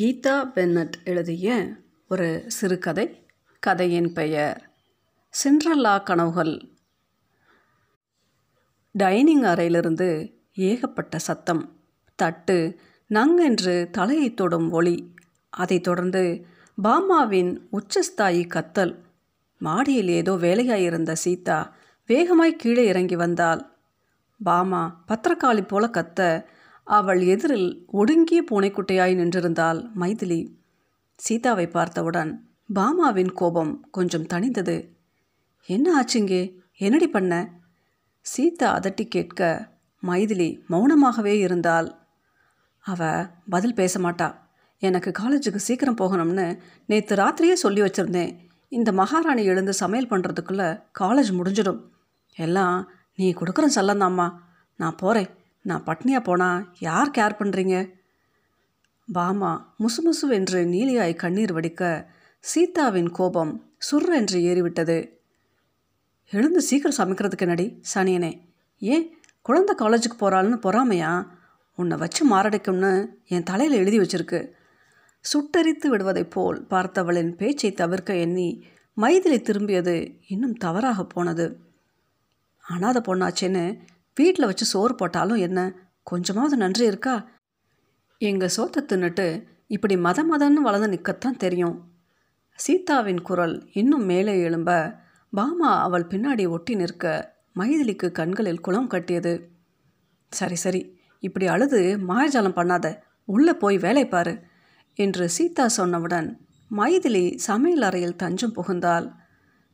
Geetha Bennett எழுதிய ஒரு சிறுகதை கதையின் பெயர் சிண்ட்ரல்லா கனவுகள். டைனிங் அறையிலிருந்து ஏகப்பட்ட சத்தம் தட்டு நங்கென்று தலையை தொடும் ஒளி அதைத் தொடர்ந்து பாமாவின் உச்சஸ்தாயி கத்தல் மாடியில் ஏதோ வேலையாயிருந்த சீதா வேகமாய் கீழே இறங்கி வந்தாள். பாமா பத்திரக்காளி போல கத்த அவள் எதிரில் ஒடுங்கிய பூனைக்குட்டையாய் நின்றிருந்தாள் மைதிலி. சீதாவை பார்த்தவுடன் பாமாவின் கோபம் கொஞ்சம் தணிந்தது. என்ன ஆச்சுங்கே? என்னடி பண்ண? சீதா அதட்டி கேட்க மைதிலி மௌனமாகவே இருந்தாள். அவ பதில் பேச மாட்டா. எனக்கு காலேஜுக்கு சீக்கிரம் போகணும்னு நேற்று ராத்திரியே சொல்லி வச்சுருந்தேன். இந்த மகாராணி எழுந்து சமையல் பண்ணுறதுக்குள்ளே காலேஜ் முடிஞ்சிடும். எல்லாம் நீ கொடுக்குற சல்லந்தாம்மா நான் போகிறேன் நான் பட்னியாக போனால் யார் கேர் பண்ணுறீங்க பாமா முசுமுசுவென்று நீலியாய் கண்ணீர் வடிக்க சீதாவின் கோபம் சுர்ரென்று ஏறிவிட்டது. எழுந்து சீக்கிரம் சமைக்கிறதுக்கு நடி சனியனே? ஏன் குழந்தை காலேஜுக்கு போகிறாள்னு பொறாமையா? உன்னை வச்சு மாரடைக்கும்னு என் தலையில் எழுதி வச்சிருக்கு. சுட்டரித்து விடுவதைப் போல் பார்த்தவளின் பேச்சை தவிர்க்க எண்ணி மைதிலி திரும்பியது இன்னும் தவறாக போனது. அனாத பொண்ணாச்சேன்னு வீட்டில் வச்சு சோறு போட்டாலும் என்ன? கொஞ்சமாவது நன்றி இருக்கா? எங்கள் சோத்தை தின்னுட்டு இப்படி மத மதன்னு வளர்ந்து நிற்கத்தான் தெரியும். சீதாவின் குரல் இன்னும் மேலே எழும்ப பாமா அவள் பின்னாடி ஒட்டி நிற்க மைதிலிக்கு கண்களில் குளம் கட்டியது. சரி சரி இப்படி அழுது மாயஜாலம் பண்ணாத உள்ளே போய் வேலை பாரு என்று சீதா சொன்னவுடன் மைதிலி சமையல் அறையில் தஞ்சம் புகுந்தாள்.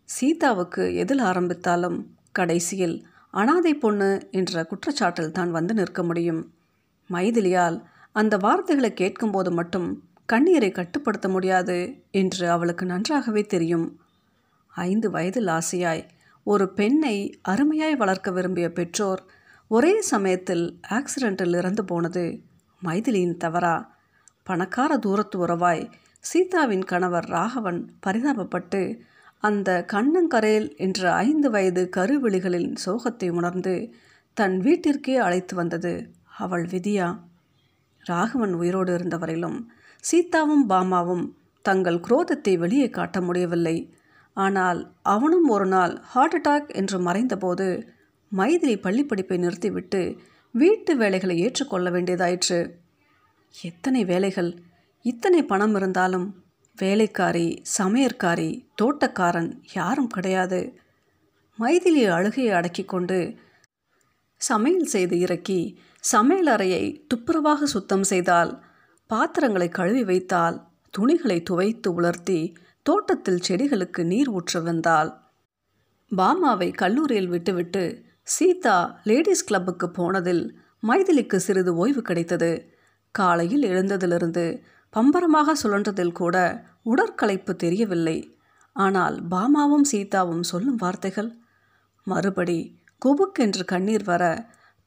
சீதாவுக்கு எதில் ஆரம்பித்தாலும் கடைசியில் அனாதை பொண்ணு என்ற குற்றச்சாட்டில் தான் வந்து நிற்க முடியும். மைதிலியால் அந்த வார்த்தைகளை கேட்கும்போது மட்டும் கண்ணீரை கட்டுப்படுத்த முடியாது என்று அவளுக்கு நன்றாகவே தெரியும். ஐந்து வயதில் ஆசையாய் ஒரு பெண்ணை அருமையாய் வளர்க்க விரும்பிய பெற்றோர் ஒரே சமயத்தில் ஆக்சிடென்ட்டில் இறந்து போனது மைதிலியின் தவறா? பணக்கார தூரத்து உறவாய் சீதாவின் கணவர் ராகவன் பரிதாபப்பட்டு அந்த கண்ணங்கரையில் என்ற ஐந்து வயது கருவிழிகளின் சோகத்தை உணர்ந்து தன் வீட்டிற்கே அழைத்து வந்தது அவள் விதியா. ராகவன் உயிரோடு இருந்தவரையிலும் சீதாவும் பாமாவும் தங்கள் குரோதத்தை வெளியே காட்ட முடியவில்லை. ஆனால் அவனும் ஒரு நாள் ஹார்ட் அட்டாக் என்று மறைந்தபோது மைதிலி பள்ளிப்படிப்பை நிறுத்திவிட்டு வீட்டு வேலைகளை ஏற்றுக்கொள்ள வேண்டியதாயிற்று. எத்தனை வேலைகள் இத்தனை பணம் இருந்தாலும் வேலைக்காரி சமையற்காரி தோட்டக்காரன் யாரும் கிடையாது. மைதிலி அழுகையை அடக்கி கொண்டு சமையல் செய்து இறக்கி சமையல் அறையை துப்புரவாக சுத்தம் செய்தால் பாத்திரங்களை கழுவி வைத்தால் துணிகளை துவைத்து உலர்த்தி தோட்டத்தில் செடிகளுக்கு நீர் ஊற்ற வந்தாள் பாமாவை கல்லூரியில் விட்டுவிட்டு சீதா லேடிஸ் கிளப்புக்கு போனதில் மைதிலிக்கு சிறிது ஓய்வு கிடைத்தது. காலையில் எழுந்ததிலிருந்து பம்பரமாக சுழன்றதில் கூட உடற்களைப்பு தெரியவில்லை. ஆனால் பாமாவும் சீதாவும் சொல்லும் வார்த்தைகள் மறுபடி குபுக்கென்று கண்ணீர் வர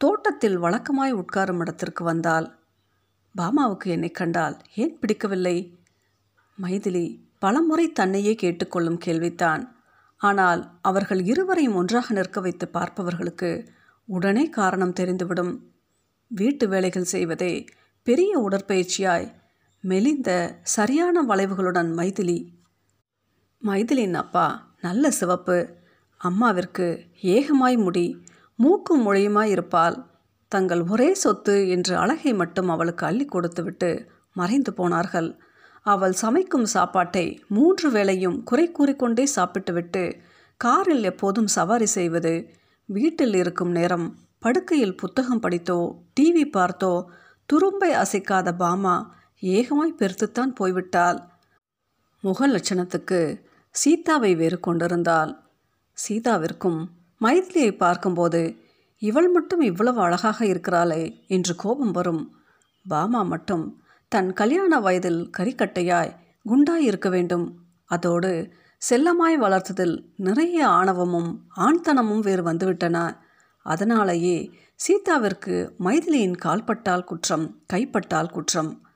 தோட்டத்தில் வழக்கமாய் உட்காரும் இடத்திற்கு வந்தாள் பாமாவுக்கு என்னை கண்டால் ஏன் பிடிக்கவில்லை? மைதிலி பலமுறை தன்னையே கேட்டுக்கொள்ளும் கேள்வித்தான். ஆனால் அவர்கள் இருவரையும் ஒன்றாக நிற்க வைத்து பார்ப்பவர்களுக்கு உடனே காரணம் தெரிந்துவிடும். வீட்டு வேலைகள் செய்வதே பெரிய உடற்பயிற்சியாய் மெலிந்த சரியான வளைவுகளுடன் மைதிலி மைதிலின் அப்பா நல்ல சிவப்பு. அம்மாவிற்கு ஏகமாய் முடி மூக்கும் மொழியுமாய் இருப்பால் தங்கள் ஒரே சொத்து என்று அழகை மட்டும் அவளுக்கு அள்ளி கொடுத்துவிட்டு மறைந்து போனார்கள். அவள் சமைக்கும் சாப்பாட்டை மூன்று வேளையும் குறை கூறிக்கொண்டே சாப்பிட்டுவிட்டு காரில் எப்போதும் சவாரி செய்வது வீட்டில் இருக்கும் நேரம் படுக்கையில் புத்தகம் படித்தோ டிவி பார்த்தோ துரும்பை அசைக்காத பாமா ஏகமாய் பெருத்துத்தான் போய்விட்டாள். முக லட்சணத்துக்கு சீதாவை வேறு கொண்டிருந்தாள். சீதாவிற்கும் மைதிலியை பார்க்கும்போது இவள் மட்டும் இவ்வளவு அழகாக இருக்கிறாளே என்று கோபம் வரும். பாமா மட்டும் தன் கல்யாண வயதில் கரிக்கட்டையாய் குண்டாய் இருக்க வேண்டும். அதோடு செல்லமாய் வளர்த்ததில் நிறைய ஆணவமும் ஆண்தனமும் வேறு வந்துவிட்டன. அதனாலேயே சீதாவிற்கு மைதிலியின் கால்பட்டால் குற்றம் கைப்பட்டால் குற்றம்.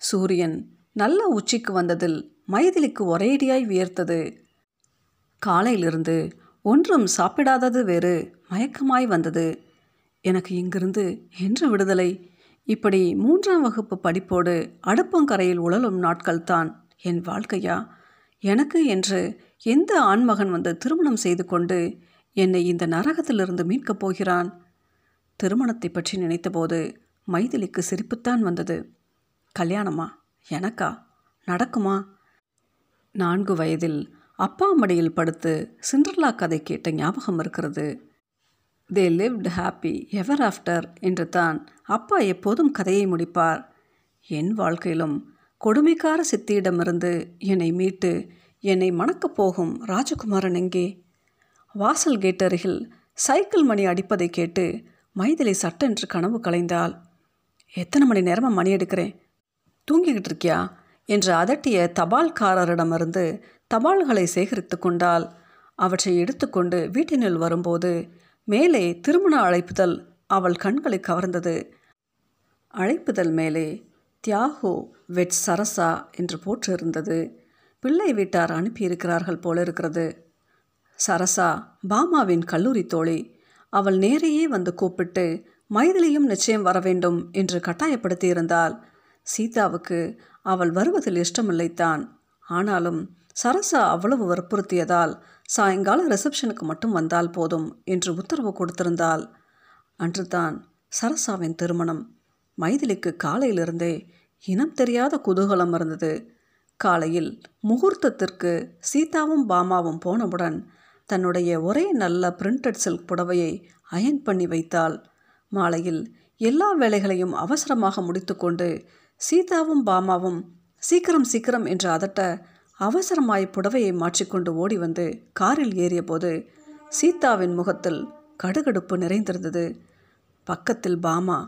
சூரியன் நல்ல உச்சிக்கு வந்ததில் மைதிலிக்கு ஒரேடியாய் வியர்த்தது. காலையிலிருந்து ஒன்றும் சாப்பிடாதது வேறு மயக்கமாய் வந்தது. எனக்கு இங்கிருந்து என்று விடுதலை. இப்படி மூன்றாம் வகுப்பு படிப்போடு அடுப்பங்கரையில் உழலும் நாட்கள்தான் என் வாழ்க்கையா? எனக்கு என்று எந்த ஆண்மகன் வந்து திருமணம் செய்து கொண்டு என்னை இந்த நரகத்திலிருந்து மீட்கப் போகிறான்? திருமணத்தை பற்றி நினைத்தபோது மைதிலிக்கு சிரிப்புத்தான் வந்தது. கல்யாணமா? எனக்கா? நடக்குமா? நான்கு வயதில் அப்பா மடியில் படுத்து சிண்ட்ரலா கதை கேட்ட ஞாபகம் இருக்கிறது. They lived happy ever after என்று தான் அப்பா எப்போதும் கதையை முடிப்பார். என் வாழ்க்கையிலும் கொடுமைக்கார சித்தியிடமிருந்து என்னை மீட்டு என்னை மணக்கப் போகும் ராஜகுமாரன் எங்கே? வாசல் கேட் அருகில் சைக்கிள் மணி அடிப்பதை கேட்டு மைதிலை சட்டென்று கனவு கலைந்தாள். எத்தனை மணி நேரமாக மணி எடுக்கிறேன்? தூங்கிக்கிட்டு இருக்கியா? என்று அதட்டிய தபால்காரரிடமிருந்து தபால்களை சேகரித்து கொண்டால் அவற்றை எடுத்துக்கொண்டு வீட்டினுள் வரும்போது மேலே திருமண அழைப்புதல் அவள் கண்களை கவர்ந்தது. அழைப்புதல் மேலே தியாகு வெட் சரசா என்று போற்றிருந்தது. பிள்ளை வீட்டார் அனுப்பியிருக்கிறார்கள் போல இருக்கிறது சரசா பாமாவின் கல்லூரி தோழி அவள் நேரையே வந்து கூப்பிட்டு மைதிலியும் நிச்சயம் வர வேண்டும் என்று கட்டாயப்படுத்தியிருந்தால் சீதாவுக்கு அவள் வருவதில் இஷ்டமில்லைத்தான். ஆனாலும் சரசா அவ்வளவு வற்புறுத்தியதால் சாயங்கால ரிசப்ஷனுக்கு மட்டும் வந்தால் போதும் என்று உத்தரவு கொடுத்திருந்தாள். அன்றுதான் சரசாவின் திருமணம். மைதிலிக்கு காலையிலிருந்தே இனம் தெரியாத குதூகலம் இருந்தது. காலையில் முகூர்த்தத்திற்கு சீதாவும் பாமாவும் போனவுடன் தன்னுடைய ஒரே நல்ல பிரிண்டட் சில்க் புடவையை அயன் பண்ணி வைத்தாள். மாலையில் எல்லா வேலைகளையும் அவசரமாக முடித்துக்கொண்டு சீதாவும் பாமாவும் சீக்கிரம் சீக்கிரம் என்று அதட்ட அவசரமாய் புடவையை மாற்றிக்கொண்டு ஓடி வந்து காரில் ஏறியபோது சீதாவின் முகத்தில் கடுகடுப்பு நிறைந்திருந்தது. பக்கத்தில் பாமா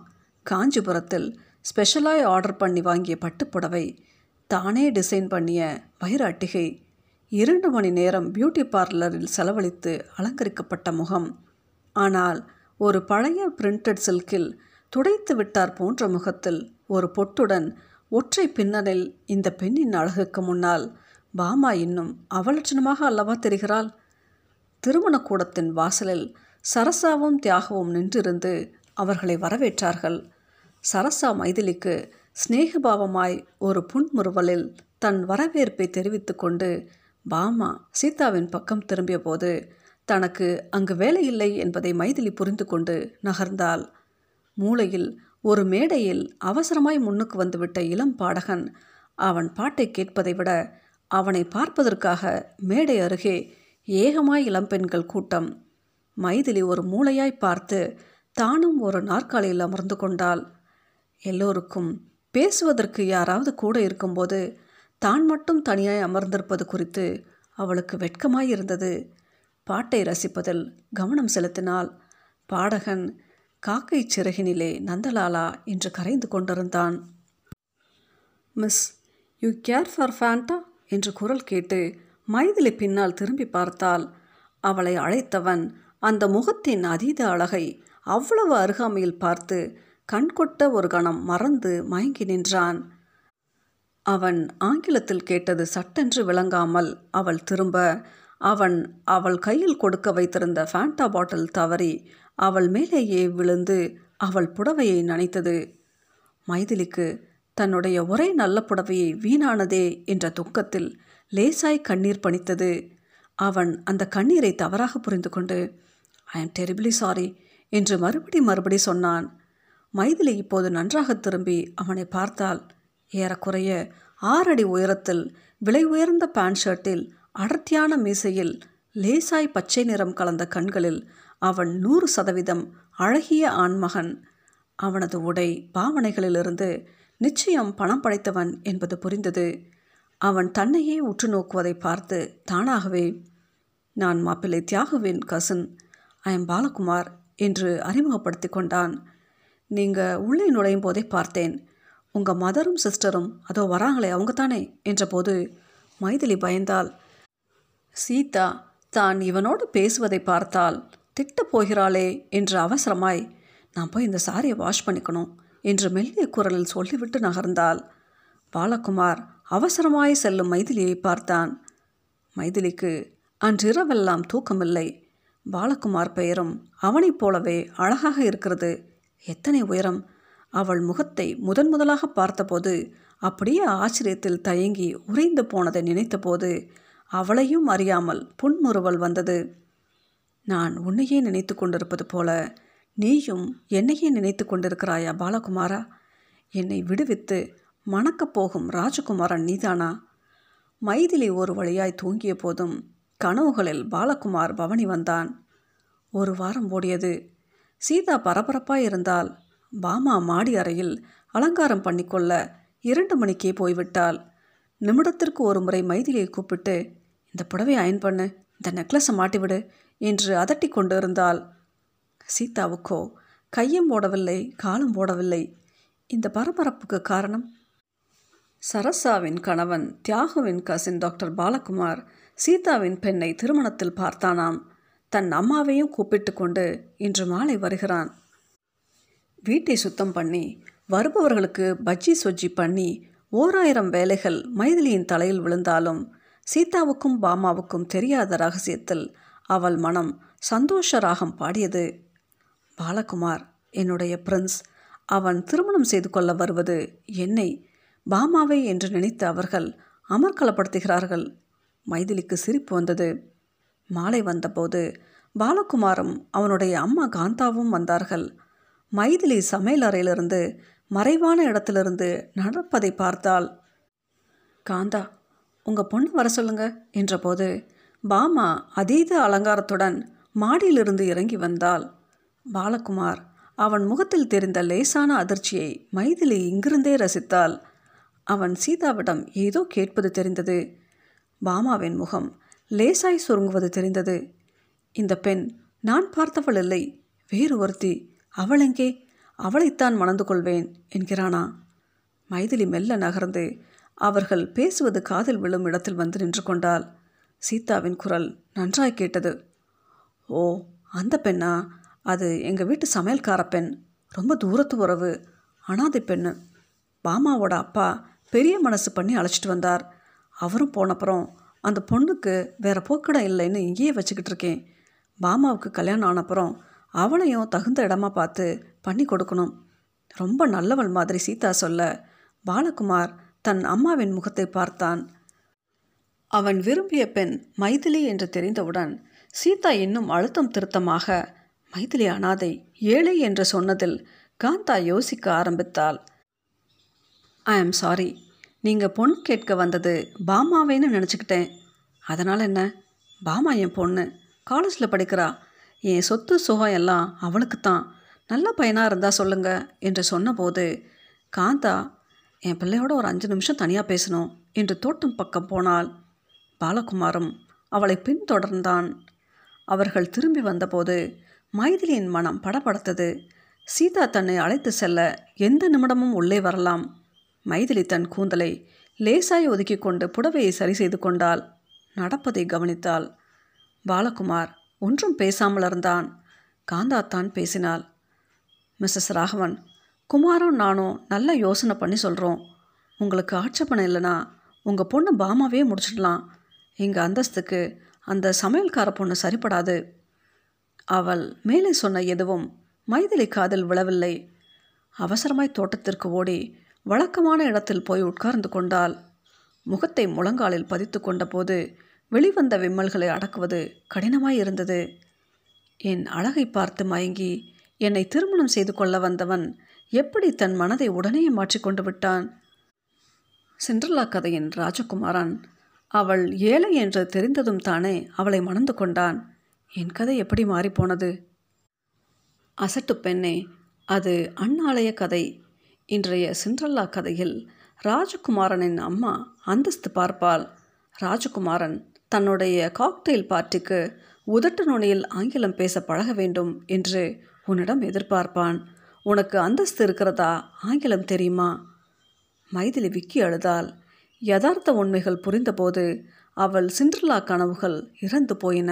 காஞ்சிபுரத்தில் ஸ்பெஷலாய் ஆர்டர் பண்ணி வாங்கிய பட்டுப்புடவை தானே டிசைன் பண்ணிய வைர அட்டிகை இரண்டு மணி நேரம் பியூட்டி பார்லரில் செலவழித்து அலங்கரிக்கப்பட்ட முகம். ஆனால் ஒரு பழைய பிரிண்டட் சில்கில் துடைத்து விட்டார் போன்ற முகத்தில் ஒரு பொட்டுடன் ஒற்றை பின்னலில் இந்த பெண்ணின் அழகுக்கு முன்னால் பாமா இன்னும் அவலட்சணமாக அல்லவா தெரிகிறாள்? திருமணக்கூடத்தின் வாசலில் சரசாவும் தியாகவும் நின்றிருந்து அவர்களை வரவேற்றார்கள். சரசா மைதிலிக்கு சிநேகபாவமாய் ஒரு புன்முறுவலில் தன் வரவேற்பை தெரிவித்து கொண்டு பாமா சீதாவின் பக்கம் திரும்பிய போது தனக்கு அங்கு வேலையில்லை என்பதை மைதிலி புரிந்து கொண்டு நகர்ந்தாள். மூளையில் ஒரு மேடையில் அவசரமாய் முன்னுக்கு வந்துவிட்ட இளம் பாடகன் அவன் பாட்டை கேட்பதை விட அவனை பார்ப்பதற்காக மேடை அருகே ஏகமாய் இளம்பெண்கள் கூட்டம். மைதிலி ஒரு மூளையாய் பார்த்து தானும் ஒரு நாற்காலியில் அமர்ந்து கொண்டாள். எல்லோருக்கும் பேசுவதற்கு யாராவது கூட இருக்கும்போது தான் மட்டும் தனியாய் அமர்ந்திருப்பது குறித்து அவளுக்கு வெட்கமாய் இருந்தது. பாட்டை ரசிப்பதில் கவனம் செலுத்தினாள். பாடகன் காக்கை சிறகினிலே நந்தலாலா என்று கரைந்து கொண்டிருந்தான். Miss you care for Fanta? என்று குரல் கேட்டு மைதிலி பின்னால் திரும்பி பார்த்தால் அவளை அழைத்தவன் அந்த முகத்தின் அதீத அழகை அவ்வளவு அருகாமையில் பார்த்து கண்கொட்ட ஒரு கணம் மறந்து மயங்கி நின்றான். அவன் ஆங்கிலத்தில் கேட்டது சட்டென்று விளங்காமல் அவள் திரும்ப அவன் அவள் கையில் கொடுக்க வைத்திருந்த ஃபேண்டா பாட்டில் தவறி அவள் மேலேயே விழுந்து அவள் புடவையை நனைத்தது. மைதிலிக்கு தன்னுடைய ஒரே நல்ல புடவையை வீணானதே என்ற துக்கத்தில் லேசாய் கண்ணீர் பணித்தது. அவன் அந்த கண்ணீரை தவறாக புரிந்து கொண்டு ஐ எம் டெரிபிளி சாரி என்று மறுபடி மறுபடி சொன்னான். மைதிலி இப்போது நன்றாக திரும்பி அவனை பார்த்தால் ஏறக்குறைய ஆறடி உயரத்தில் விலை உயர்ந்த பேண்ட் ஷர்ட்டில் அடர்த்தியான மீசையில் லேசாய் பச்சை நிறம் கலந்த கண்களில் அவன் நூறு சதவீதம் அழகிய ஆண்மகன். அவனது உடை பாவனைகளிலிருந்து நிச்சயம் பணம் படைத்தவன் என்பது புரிந்தது. அவன் தன்னையே உற்று நோக்குவதை பார்த்து தானாகவே நான் மாப்பிள்ளை தியாகுவின் கசின் ஐ எம் பாலகுமார் என்று அறிமுகப்படுத்தி கொண்டான். நீங்கள் உள்ளே நுழையும் போதே பார்த்தேன். உங்கள் மதரும் சிஸ்டரும் அதோ வராங்களே அவங்க தானே என்றபோது மைதிலி பயந்தாள். சீதா தான் இவனோடு பேசுவதை பார்த்தால் திட்டப் போகிறாளே என்று அவசரமாய் நான் போய் இந்த சாரியை வாஷ் பண்ணிக்கணும் என்று மெல்லிய குரலில் சொல்லிவிட்டு நகர்ந்தாள். பாலகுமார் அவசரமாய் செல்லும் மைதிலியை பார்த்தான். மைதிலிக்கு அன்றிரவெல்லாம் தூக்கமில்லை. பாலகுமார் பெயரும் அவனைப் போலவே அழகாக இருக்கிறது. எத்தனை உயரம்? அவள் முகத்தை முதன் முதலாக பார்த்தபோது அப்படியே ஆச்சரியத்தில் தயங்கி உறைந்து போனதை நினைத்தபோது அவளையும் அறியாமல் புன்முறுவல் வந்தது. நான் உன்னையே நினைத்து கொண்டிருப்பது போல. நீயும் என்னையே நினைத்து கொண்டிருக்கிறாயா பாலகுமாரா? என்னை விடுவித்து மணக்கப் போகும் ராஜகுமாரன் நீதானா? மைதிலி ஒரு வழியாய் தூங்கிய போதும் கனவுகளில் பாலகுமார் பவனி வந்தான். ஒரு வாரம் ஓடியது. சீதா பரபரப்பாய் இருந்தால் பாமா மாடி அறையில் அலங்காரம் பண்ணிக்கொள்ள இரண்டு மணிக்கே போய்விட்டாள். நிமிடத்திற்கு ஒரு முறை மைதிலியை கூப்பிட்டு இந்த புடவை அயன் பண்ணு இந்த நெக்லஸை மாட்டிவிடு என்று அதட்டி கொண்டு இருந்தால் சீதாவுக்கோ கையும் போடவில்லை காலும் போடவில்லை இந்த பரபரப்புக்கு காரணம்? சரசாவின் கணவன் தியாகுவின் கசின் டாக்டர் பாலகுமார் சீதாவின் பெண்ணை திருமணத்தில் பார்த்தானாம். தன் அம்மாவையும் கூப்பிட்டு கொண்டு இன்று மாலை வருகிறான். வீட்டை சுத்தம் பண்ணி வருபவர்களுக்கு பஜ்ஜி சொஜ்ஜி பண்ணி ஓராயிரம் வேலைகள் மைதிலியின் தலையில் விழுந்தாலும் சீதாவுக்கும் பாமாவுக்கும் தெரியாத ரகசியத்தில் அவள் மனம் சந்தோஷ ராகம் பாடியது. பாலகுமார் என்னுடைய பிரின்ஸ் அவன் திருமணம் செய்து கொள்ள வருவது என்னை பாமாவை என்று நினைத்து அவர்கள் அமர்கலப்படுத்துகிறார்கள் மைதிலிக்கு சிரிப்பு வந்தது. மாலை வந்தபோது பாலகுமாரும் அவனுடைய அம்மா காந்தாவும் வந்தார்கள். மைதிலி சமையல் அறையிலிருந்து மறைவான இடத்திலிருந்து நடப்பதை பார்த்தால் காந்தா உங்கள் பொண்ணு வர சொல்லுங்க என்றபோது பாமா அதீத அலங்காரத்துடன் மாடியிலிருந்து இறங்கி வந்தாள். பாலகுமார் அவன் முகத்தில் தெரிந்த லேசான அதிர்ச்சியை மைதிலி இங்கிருந்தே ரசித்தாள். அவன் சீதாவிடம் ஏதோ கேட்பது தெரிந்தது. பாமாவின் முகம் லேசாய் சுருங்குவது தெரிந்தது. இந்த பெண் நான் பார்த்தவள் இல்லை. வேறு ஒருத்தி. அவள் எங்கே? அவளைத்தான் மணந்து கொள்வேன் என்கிறானா? மைதிலி மெல்ல நகர்ந்து அவர்கள் பேசுவது காதில் விழும் இடத்தில் வந்து நின்று கொண்டாள். சீதாவின் குரல் நன்றாய் கேட்டது. ஓ அந்த பெண்ணா? அது எங்கள் வீட்டு சமையல்கார பெண். ரொம்ப தூரத்து உறவு. அனாதை பெண்ணு. பாமாவோட அப்பா பெரிய மனசு பண்ணி அழைச்சிட்டு வந்தார். அவரும் போனப்புறம் அந்த பொண்ணுக்கு வேறு போக்கடம் இல்லைன்னு இங்கேயே வச்சுக்கிட்டு இருக்கேன். பாமாவுக்கு கல்யாணம் ஆனப்புறம் அவளையும் தகுந்த இடமா பார்த்து பண்ணி கொடுக்கணும். ரொம்ப நல்லவள் மாதிரி சீதா சொல்ல பாலகுமார் தன் அம்மாவின் முகத்தை பார்த்தான். அவன் விரும்பிய பெண் மைதிலி என்று தெரிந்தவுடன் சீதா இன்னும் அழுத்தம் திருத்தமாக மைதிலி அனாதை ஏழை என்று சொன்னதில் காந்தா யோசிக்க ஆரம்பித்தாள். ஐ ஆம் சாரி நீங்கள் பொண்ணு கேட்க வந்தது பாமாவேன்னு நினச்சிக்கிட்டேன். அதனால் என்ன? பாமா என் பொண்ணு. காலேஜில் படிக்கிறா. என் சொத்து சுகம் எல்லாம் அவளுக்கு தான் நல்ல பையனாக இருந்தால் சொல்லுங்கள் என்று சொன்னபோது காந்தா என் பிள்ளையோட ஒரு அஞ்சு நிமிஷம் தனியாக பேசணும் என்று தோட்டம் பக்கம் போனால் பாலகுமாரும் அவளை பின்தொடர்ந்தான். அவர்கள் திரும்பி வந்தபோது மைதிலியின் மனம் படபடத்தது. சீதா தன்னை அழைத்து செல்ல எந்த நிமிடமும் உள்ளே வரலாம். மைதிலி தன் கூந்தலை லேசாய் ஒதுக்கி கொண்டு புடவையை சரி செய்து கொண்டாள். நடப்பதை கவனித்தாள். பாலகுமார் ஒன்றும் பேசாமல் இருந்தான். காந்தாத்தான் பேசினாள். மிஸ்ஸஸ் ராகவன் குமாரும் நானும் நல்லா யோசனை பண்ணி சொல்கிறோம் உங்களுக்கு ஆட்சேபணம் இல்லைனா உங்கள் பொண்ணு பாமாவே முடிச்சிடலாம். எங்கள் அந்தஸ்துக்கு அந்த சமையல்கார பொண்ணு சரிப்படாது. அவள் மேலே சொன்ன எதுவும் மைதிலி காதில் விழவில்லை. அவசரமாய் தோட்டத்திற்கு ஓடி வழக்கமான இடத்தில் போய் உட்கார்ந்து கொண்டாள். முகத்தை முழங்காலில் பதித்து கொண்டபோது வெளிவந்த விம்மல்களை அடக்குவது கடினமாய் இருந்தது என் அழகை பார்த்து மயங்கி என்னை திருமணம் செய்து கொள்ள வந்தவன் எப்படி தன் மனதை உடனே மாற்றிக்கொண்டு விட்டான்? சிண்ட்ரலா கதையின் ராஜகுமாரன் அவள் ஏழை என்று தெரிந்ததும் தானே அவளை மணந்து கொண்டான். என் கதை எப்படி மாறிப்போனது? அசட்டு பெண்ணே அது அண்ணாலய கதை. இன்றைய சிண்ட்ரல்லா கதையில் ராஜகுமாரனின் அம்மா அந்தஸ்து பார்ப்பாள். ராஜகுமாரன் தன்னுடைய காக்டெயில் பார்ட்டிக்கு உதட்டு நுனியில் ஆங்கிலம் பேச பழக வேண்டும் என்று உன்னிடம் எதிர்பார்ப்பான். உனக்கு அந்தஸ்து இருக்கிறதா? ஆங்கிலம் தெரியுமா? மைதிலி விக்கி அழுதாள். யதார்த்த உண்மைகள் புரிந்தபோது அவள் சிண்ட்ரலா கனவுகள் இறந்து போயின.